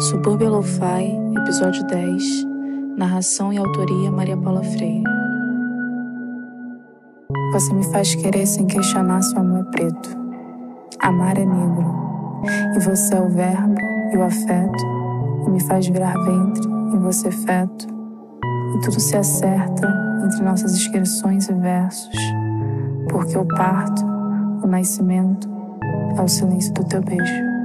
Subúrbia Lo-Fi, episódio 10. Narração e autoria Maria Paula Freire. Você me faz querer sem questionar se o amor é preto. Amar é negro. E você é o verbo e o afeto. E me faz virar ventre e você feto. E tudo se acerta entre nossas inscrições e versos. Porque o parto, o nascimento, é o silêncio do teu beijo.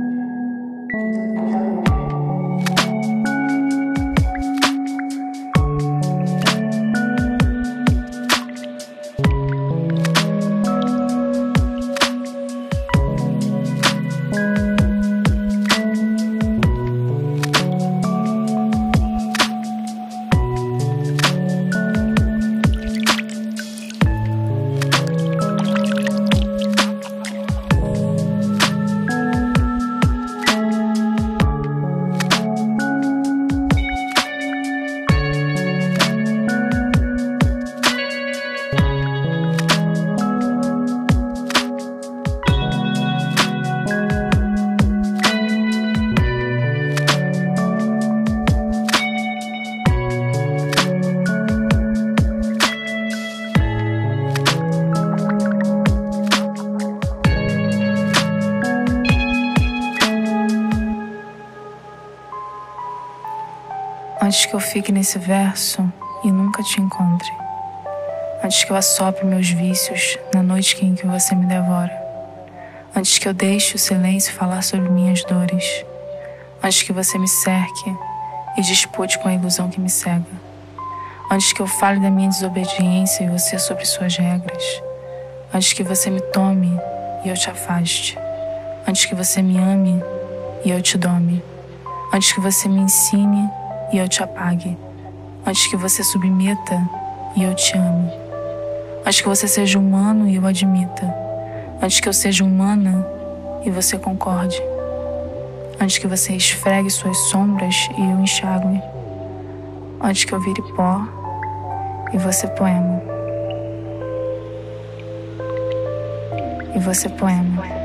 Antes que eu fique nesse verso e nunca te encontre. Antes que eu assopre meus vícios na noite em que você me devora. Antes que eu deixe o silêncio falar sobre minhas dores. Antes que você me cerque e dispute com a ilusão que me cega. Antes que eu fale da minha desobediência e você sobre suas regras. Antes que você me tome e eu te afaste. Antes que você me ame e eu te dome. Antes que você me ensine e eu te apague. Antes que você submeta e eu te ame. Antes que você seja humano e eu admita. Antes que eu seja humana e você concorde. Antes que você esfregue suas sombras e eu enxague. Antes que eu vire pó e você poema. E você poema.